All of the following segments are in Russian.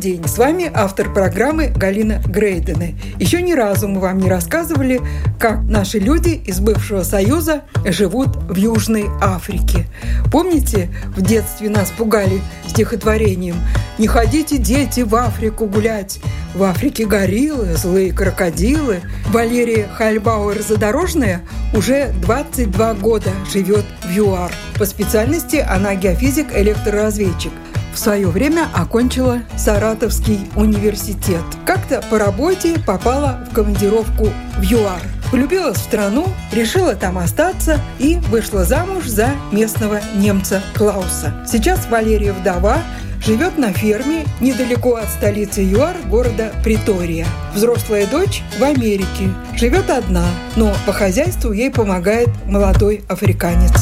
День! С вами автор программы Галина Грейдена. Еще ни разу мы вам не рассказывали, как наши люди из бывшего Союза живут в Южной Африке. Помните, в детстве нас пугали стихотворением «Не ходите, дети, в Африку гулять, в Африке гориллы, злые крокодилы». Валерия Хальбауэр-Задорожная уже 22 года живет в ЮАР. По специальности она геофизик-электроразведчик – в свое время окончила Саратовский университет. Как-то по работе попала в командировку в ЮАР. Влюбилась в страну, решила там остаться и вышла замуж за местного немца Клауса. Сейчас Валерия вдова, живет на ферме недалеко от столицы ЮАР, города Притория. Взрослая дочь в Америке, живет одна, но по хозяйству ей помогает молодой африканец.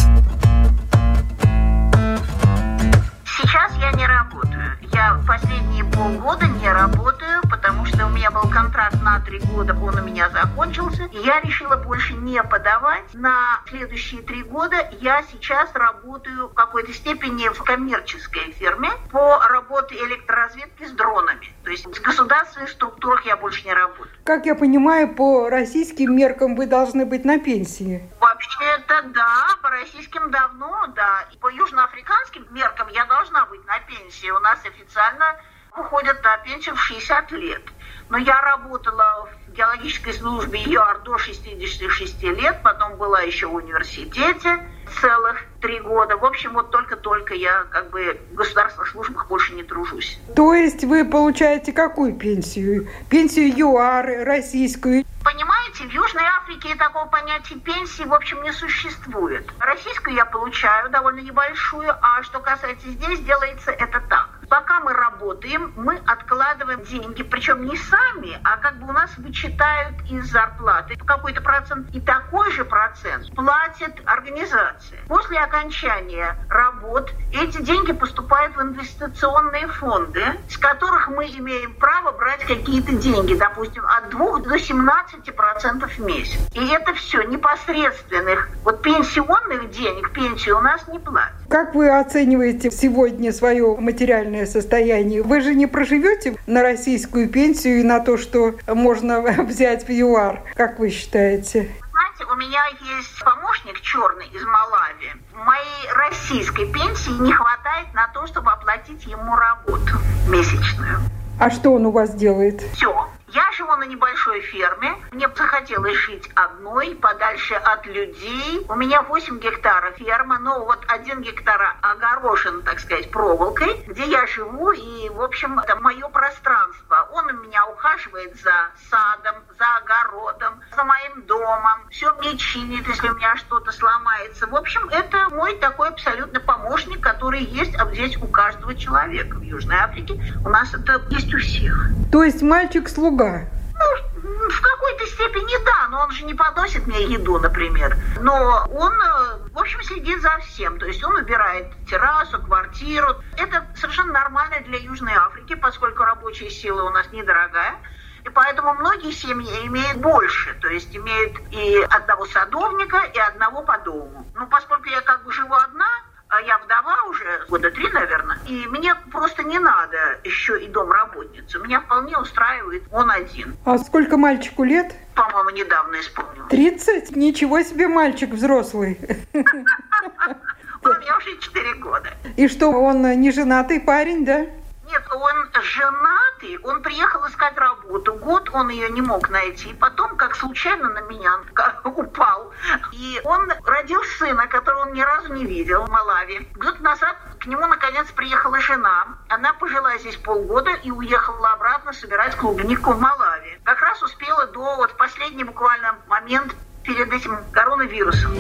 Полгода не работаю, потому что у меня был контракт на три года, он у меня закончился. И я решила больше не подавать. На следующие три года я сейчас работаю в какой-то степени в коммерческой фирме по работе электроразведки с дронами. То есть в государственных структурах я больше не работаю. Как я понимаю, по российским меркам вы должны быть на пенсии. Вообще-то да, по российским давно, да. И по южноафриканским меркам я должна быть на пенсии. У нас официально уходят на пенсию в 60 лет. Но я работала в геологической службе ЮАР до 66 лет, потом была еще в университете целых три года. В общем, вот только-только я как бы в государственных службах больше не тружусь. То есть вы получаете какую пенсию? Пенсию ЮАР, российскую? Понимаете, в Южной Африке такого понятия пенсии, в общем, не существует. Российскую я получаю довольно небольшую, а что касается здесь, делается это так. Пока мы работаем, мы откладываем деньги, причем не сами, а как бы у нас вычитают из зарплаты какой-то процент, и такой же процент платит организация. После окончания работ эти деньги поступают в инвестиционные фонды, с которых мы имеем право брать какие-то деньги, допустим, от 2 до 17 процентов в месяц. И это все непосредственных, вот пенсионных денег, пенсию у нас не платят. Как вы оцениваете сегодня свое материальное состояние? Вы же не проживете на российскую пенсию и на то, что можно взять в ЮАР, как вы считаете? Знаете, у меня есть помощник черный из Малави. Моей российской пенсии не хватает на то, чтобы оплатить ему работу месячную. А что он у вас делает? Все. Небольшой ферме. Мне захотелось жить одной, подальше от людей. У меня 8 гектаров ферма, но вот один гектар огорожен, так сказать, проволокой, где я живу, и, в общем, это мое пространство. Он у меня ухаживает за садом, за огородом, за моим домом. Все мне чинит, если у меня что-то сломается. В общем, это мой такой абсолютно помощник, который есть здесь у каждого человека в Южной Африке. У нас это есть у всех. То есть мальчик-слуга друга? Ну, в какой-то степени да, но он же не подносит мне еду, например. Но он, э, в общем, следит за всем. То есть он убирает террасу, квартиру. Это совершенно нормально для Южной Африки, поскольку рабочая сила у нас недорогая. И поэтому многие семьи имеют больше, то есть имеют и одного садовника, и одного по дому. Ну, поскольку я как бы живу одна, а я вдова уже года три, наверное, и мне просто не надо еще и домработницу. Меня вполне устраивает он один. А сколько мальчику лет? По-моему, недавно исполнилось. Тридцать? Ничего себе мальчик взрослый. У меня уже четыре года. И что, он не женатый парень, да? Нет, он женатый, он приехал искать работу. Год он ее не мог найти. Потом, как случайно на меня упал. И он родил сына, которого он ни разу не видел в Малави. Год назад к нему наконец приехала жена. Она пожила здесь полгода и уехала обратно собирать клубнику в Малави. Как раз успела до вот последний буквально момент перед этим коронавирусом.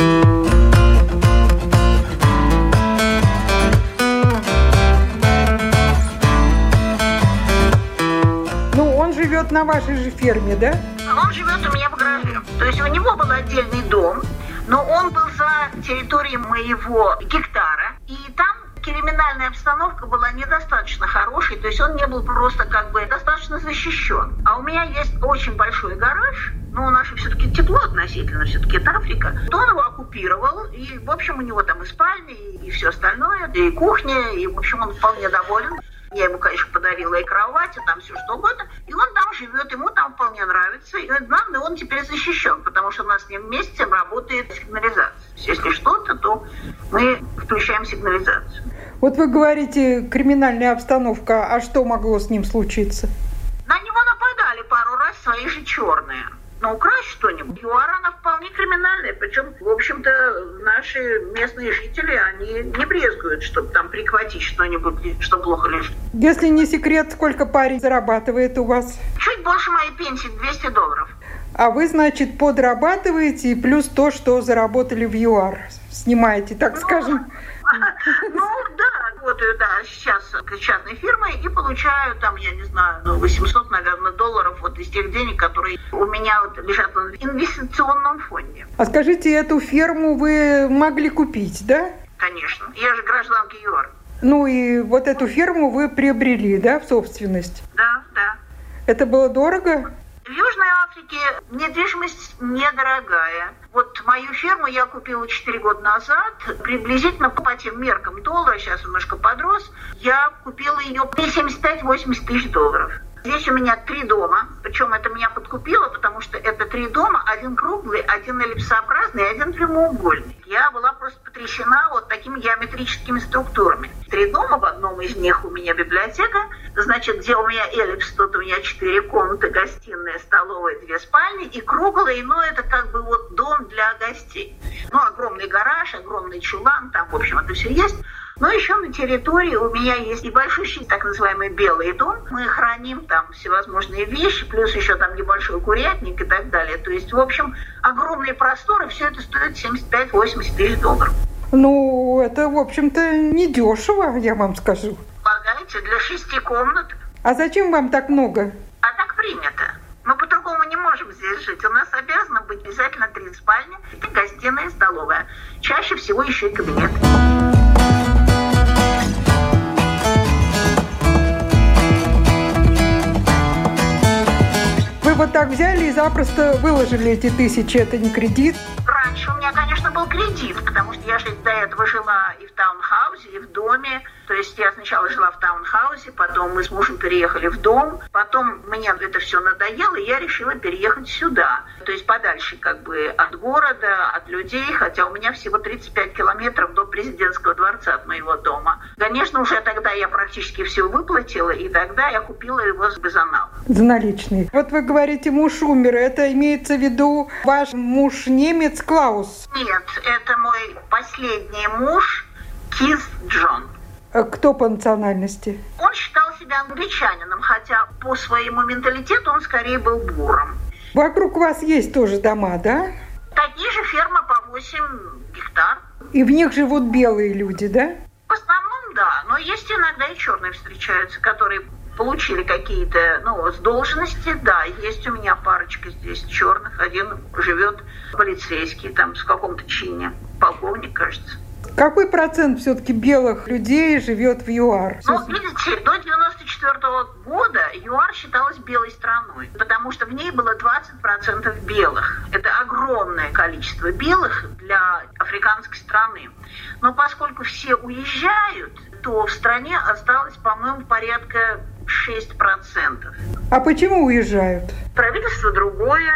живет на вашей же ферме, да? Он живет у меня в гараже. То есть у него был отдельный дом, но он был за территорией моего гектара И там криминальная обстановка была недостаточно хорошей, то есть он не был просто как бы достаточно защищен. А у меня есть очень большой гараж, но у нас все-таки тепло относительно, все-таки это Африка. То он его оккупировал, и, в общем, у него там и спальня, и, и все остальное, и кухня, и, в общем, он вполне доволен. Я ему, конечно, подарила и кровать, и там все что угодно. И он там живет, ему там вполне нравится. И главное, он теперь защищен, потому что у нас с ним вместе работает сигнализация. Если что-то, то мы включаем сигнализацию. Вот вы говорите, криминальная обстановка, а что могло с ним случиться? На него нападали пару раз свои же черные. Но украсть что-нибудь. ЮАР, она вполне криминальная. Причем, в общем-то, наши местные жители, они не брезгуют, чтобы там прихватить что-нибудь, что плохо лежит. Если не секрет, сколько парень зарабатывает у вас? Чуть больше моей пенсии, 200 долларов. А вы, значит, подрабатываете и плюс то, что заработали в ЮАР. Снимаете, так ну, скажем. Ну, работаю, да, сейчас частной фирмой и получаю там, я не знаю, ну, 800, наверное, долларов вот из тех денег, которые у меня вот лежат в инвестиционном фонде. А скажите, эту ферму вы могли купить, да? Конечно. Я же гражданка ЮАР. Ну и вот эту ферму вы приобрели, да, в собственность? Да, да. Это было дорого? Африке недвижимость недорогая. Вот мою ферму я купила 4 года назад, приблизительно по тем меркам доллара, сейчас немножко подрос, я купила ее по 75-80 тысяч долларов. Здесь у меня три дома, причем это меня подкупило, потому что это три дома, один круглый, один эллипсообразный, один прямоугольный. Я была просто потрясена вот такими геометрическими структурами. Три дома, в одном из них у меня библиотека, значит, где у меня эллипс, тут у меня четыре комнаты, гостиная, столовая, две спальни, и круглый, ну, это как бы вот дом для гостей. Ну, огромный гараж, огромный чулан, там, в общем, это все есть. Но еще на территории у меня есть небольшой так называемый белый дом. Мы храним там всевозможные вещи, плюс еще там небольшой курятник и так далее. То есть, в общем, огромные просторы, все это стоит 75-80 тысяч долларов. Ну, это, в общем-то, недешево, я вам скажу. Полагаете, для шести комнат. А зачем вам так много? А так принято. Мы по-другому не можем здесь жить. У нас обязано быть обязательно три спальни, гостиная, столовая. Чаще всего еще и кабинет. Вот так взяли и запросто выложили эти тысячи, это не кредит? Раньше у меня, конечно, был кредит, потому что я же до этого жила и в таунхаусе, и в доме. То есть я сначала жила в таунхаусе, потом мы с мужем переехали в дом, потом мне это все надоело, и я решила переехать сюда. То есть подальше как бы от города, от людей, хотя у меня всего 35 километров до президентского дворца от моего дома. Конечно, уже тогда я практически все выплатила, и тогда я купила его с безанал. За наличные. Вот вы говорите, муж умер, это имеется в виду ваш муж немец Клаус? Нет, это мой последний муж Киз Джон. А кто по национальности? Он считал себя англичанином, хотя по своему менталитету он скорее был буром. Вокруг вас есть тоже дома, да? Такие же фермы по 8 гектар. И в них живут белые люди, да? В основном, да. Но есть иногда и черные встречаются, которые получили какие-то, ну, с должности, да, есть у меня парочка здесь черных. Один живет полицейский, там, с каком-то чине, полковник, кажется. Какой процент все-таки белых людей живет в ЮАР? Ну, видите, до 94 -го года ЮАР считалась белой страной, потому что в ней было 20% белых. Это огромное количество белых для африканской страны. Но поскольку все уезжают, то в стране осталось, по-моему, порядка 6%. А почему уезжают? Правительство другое,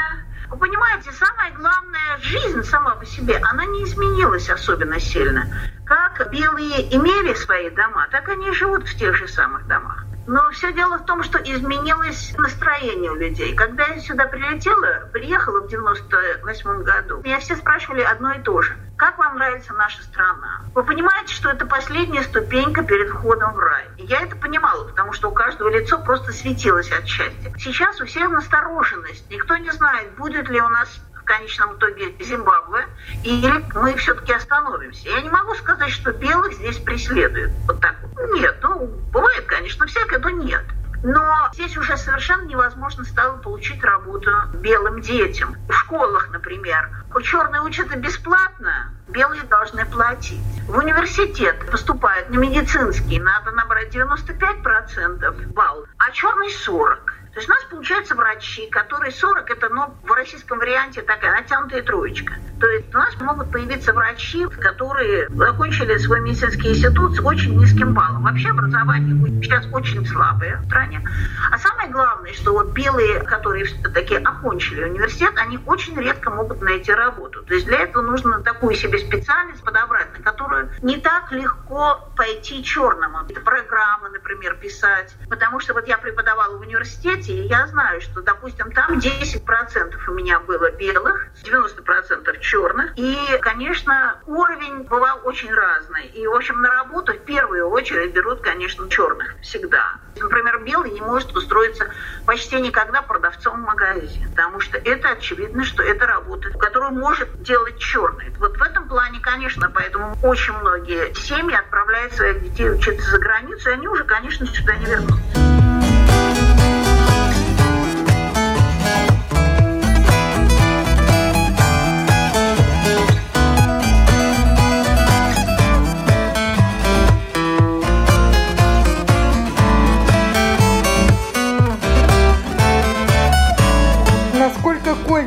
вы понимаете, самое главное, жизнь сама по себе, она не изменилась особенно сильно. Как белые имели свои дома, так они и живут в тех же самых домах. Но все дело в том, что изменилось настроение у людей. Когда я сюда прилетела, приехала в 98 году, меня все спрашивали одно и то же. Как вам нравится наша страна? Вы понимаете, что это последняя ступенька перед входом в рай. И я это понимала, потому что у каждого лицо просто светилось от счастья. Сейчас у всех настороженность. Никто не знает, будет ли у нас в конечном итоге Зимбабве, или мы все-таки остановимся. Я не могу сказать, что белых здесь преследуют. Вот так. Нет, ну, бывает, конечно, всякое, но нет. Но здесь уже совершенно невозможно стало получить работу белым детям. В школах, например. Черные учатся бесплатно, белые должны платить. В университет поступают на медицинский, надо набрать 95% баллов, а черный 40. То есть у нас получается врачи, которые 40, это ну, в российском варианте такая натянутая троечка. То есть у нас могут появиться врачи, которые закончили свой медицинский институт с очень низким баллом. Вообще образование сейчас очень слабое в стране. А самое главное, что вот белые, которые такие окончили университет, они очень редко могут найти работу. То есть для этого нужно такую себе специальность подобрать, на которую не так легко пойти черному. Это программы, например, писать. Потому что вот я преподавала в университете, и я знаю, что, допустим, там 10% у меня было белых, 90% черных. И, конечно, уровень бывал очень разный. И, в общем, на работу в первую очередь берут, конечно, черных всегда. Например, белый не может устроиться почти никогда продавцом в магазине, потому что это очевидно, что это работа, которую может делать черный. Вот в этом плане, конечно, поэтому очень многие семьи отправляют своих детей учиться за границу, и они уже, конечно, сюда не вернутся.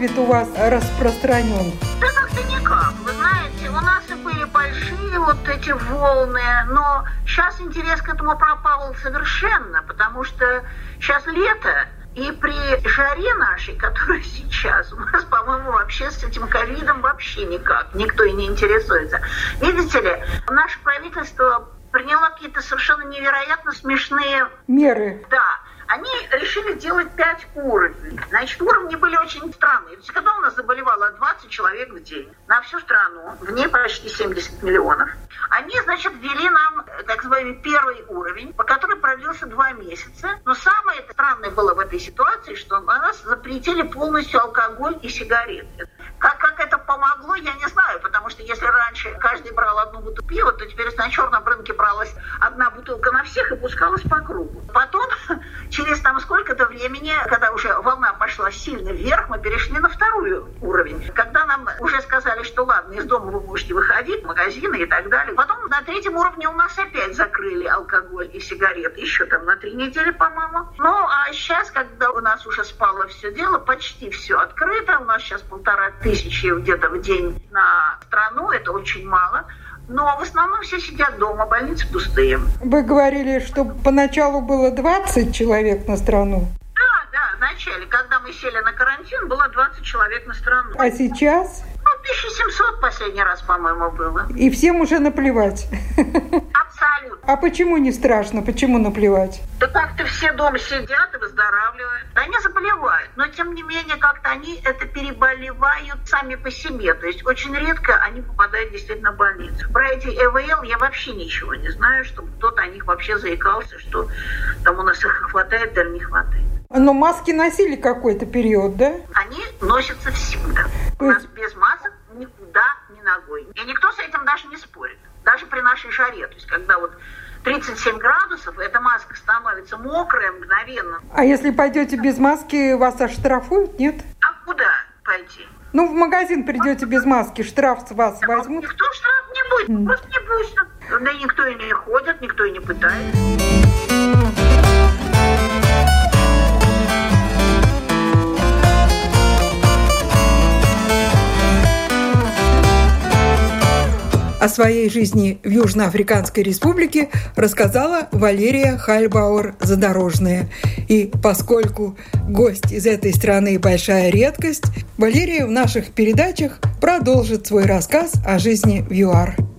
Ковид у вас распространен? Да как-то никак. Вы знаете, у нас и были большие вот эти волны, но сейчас интерес к этому пропал совершенно, потому что сейчас лето, и при жаре нашей, которая сейчас, у нас, по-моему, вообще с этим ковидом вообще никак, никто и не интересуется. Видите ли, наше правительство приняло какие-то совершенно невероятно смешные меры. Да, они решили делать пять уровней. Значит, уровни были очень странные. То есть, когда у нас заболевало 20 человек в день на всю страну, в ней почти 70 миллионов, они, значит, ввели нам, так называемый, первый уровень, по который продлился два месяца. Но самое странное было в этой ситуации, что у нас запретили полностью алкоголь и сигареты. Как, как это помогло, я не знаю, потому что если раньше каждый брал одну бутылку пива, то теперь на черном рынке бралась одна бутылка на всех и пускалась по кругу. Потом, через там сколько-то времени, когда уже волна пошла сильно вверх, мы перешли на второй уровень. Когда нам уже сказали, что ладно, из дома вы можете выходить, магазины и так далее. Потом на третьем уровне у нас опять закрыли алкоголь и сигареты, еще там на три недели, по-моему. Ну, а сейчас, когда у нас уже спало все дело, почти все открыто, у нас сейчас полтора тысячи где-то в день на страну, это очень мало. Но в основном все сидят дома, больницы пустые. Вы говорили, что поначалу было 20 человек на страну. Да, да, вначале, когда мы сели на карантин, было 20 человек на страну. А сейчас? 1700 последний раз, по-моему, было. И всем уже наплевать. Абсолютно. А почему не страшно? Почему наплевать? Да как-то все дома сидят и выздоравливают. Они заболевают, но тем не менее как-то они это переболевают сами по себе. То есть очень редко они попадают действительно в больницу. Про эти ЭВЛ я вообще ничего не знаю, чтобы кто-то о них вообще заикался, что там у нас их хватает или не хватает. Но маски носили какой-то период, да? Они носятся всегда. У нас без масок никуда ни ногой. И никто с этим даже не спорит. Даже при нашей жаре. То есть когда вот 37 градусов, эта маска становится мокрая мгновенно. А если пойдете без маски, вас оштрафуют, нет? А куда пойти? Ну, в магазин придете без маски, штраф с вас так, возьмут? Никто штраф не будет, mm. просто не пустят. Да никто и не ходит, никто и не пытается. О своей жизни в Южноафриканской республике рассказала Валерия Хальбауэр-Задорожная. И поскольку гость из этой страны большая редкость, Валерия в наших передачах продолжит свой рассказ о жизни в ЮАР.